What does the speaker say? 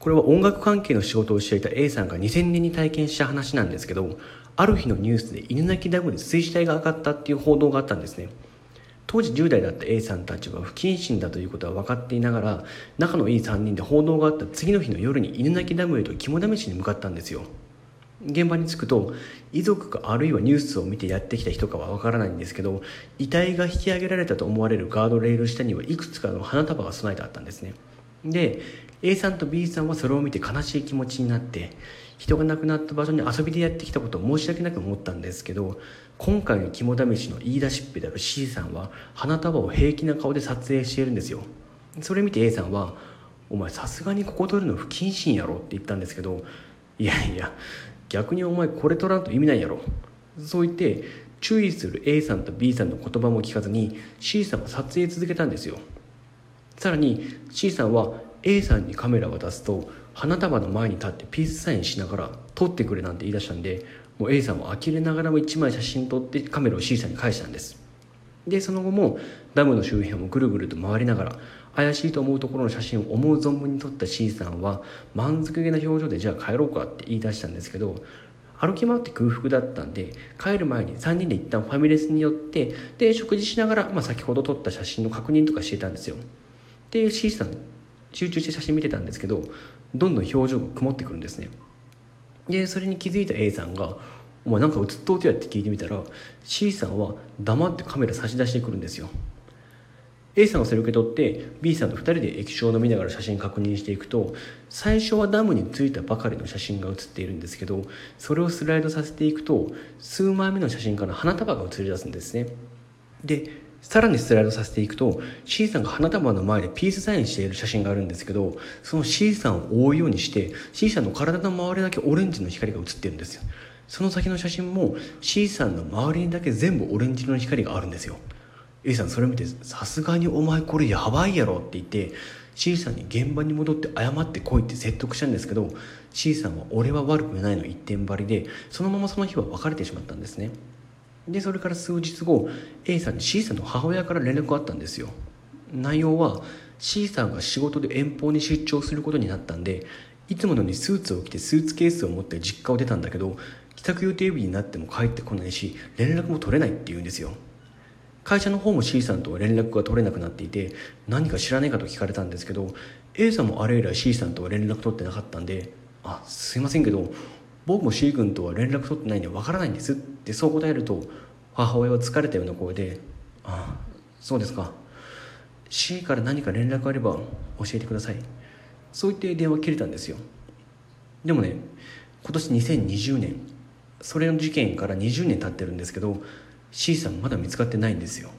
これは音楽関係の仕事をしていた A さんが2000年に体験した話なんですけどある日のニュースで犬鳴ダムで水死体が上がったっていう報道があったんですね。当時10代だった A さんたちは不謹慎だということは分かっていながら仲のいい3人で報道があった次の日の夜に犬鳴ダムへと肝試しに向かったんですよ。現場に着くと遺族かあるいはニュースを見てやってきた人かは分からないんですけど遺体が引き上げられたと思われるガードレール下にはいくつかの花束が備えてあったんですね。で A さんと B さんはそれを見て悲しい気持ちになって人が亡くなった場所に遊びでやってきたことを申し訳なく思ったんですけど今回の肝試しの言い出しっぺである C さんは花束を平気な顔で撮影しているんですよ。それ見て A さんは「お前さすがにここ取るの不謹慎やろ」って言ったんですけどいやいや逆にお前これ取らんと意味ないやろ。そう言って注意する A さんと B さんの言葉も聞かずに C さんは撮影続けたんですよ。さらに C さんは A さんにカメラを渡すと花束の前に立ってピースサインしながら撮ってくれなんて言い出したんでもう A さんは呆れながらも1枚写真撮ってカメラを C さんに返したんです。でその後もダムの周辺をぐるぐると回りながら怪しいと思うところの写真を思う存分に撮った C さんは満足げな表情でじゃあ帰ろうかって言い出したんですけど歩き回って空腹だったんで帰る前に3人で一旦ファミレスに寄ってで食事しながら、まあ、先ほど撮った写真の確認とかしてたんですよ。で C さん集中して写真見てたんですけどどんどん表情が曇ってくるんですね。でそれに気づいた A さんが「お前なんか写っとうてや」って聞いてみたら C さんは黙ってカメラ差し出してくるんですよ。A さんがそれを受け取って B さんと2人で液晶を飲みながら写真確認していくと最初はダムについたばかりの写真が写っているんですけどそれをスライドさせていくと数枚目の写真から花束が写り出すんですね。でさらにスライドさせていくと C さんが花束の前でピースサインしている写真があるんですけどその C さんを覆うようにして C さんの体の周りだけオレンジの光が映ってるんですよ。その先の写真も C さんの周りにだけ全部オレンジ色の光があるんですよ。A さんそれ見てさすがにお前これやばいやろって言って C さんに現場に戻って謝ってこいって説得したんですけど C さんは俺は悪くないの一点張りでそのままその日は別れてしまったんですね。でそれから数日後 A さんに C さんの母親から連絡があったんですよ。内容は C さんが仕事で遠方に出張することになったんでいつものにスーツを着てスーツケースを持って実家を出たんだけど帰宅予定日になっても帰ってこないし連絡も取れないって言うんですよ。会社の方も C さんとは連絡が取れなくなっていて何か知らないかと聞かれたんですけど A さんもあれ以来 C さんとは連絡取ってなかったんで「あすいませんけど僕も C 君とは連絡取ってないんでわからないんです」ってそう答えると母親は疲れたような声で「ああそうですか。C から何か連絡あれば教えてください」そう言って電話切れたんですよ。でもね今年2020年それの事件から20年経ってるんですけど C さんまだ見つかってないんですよ。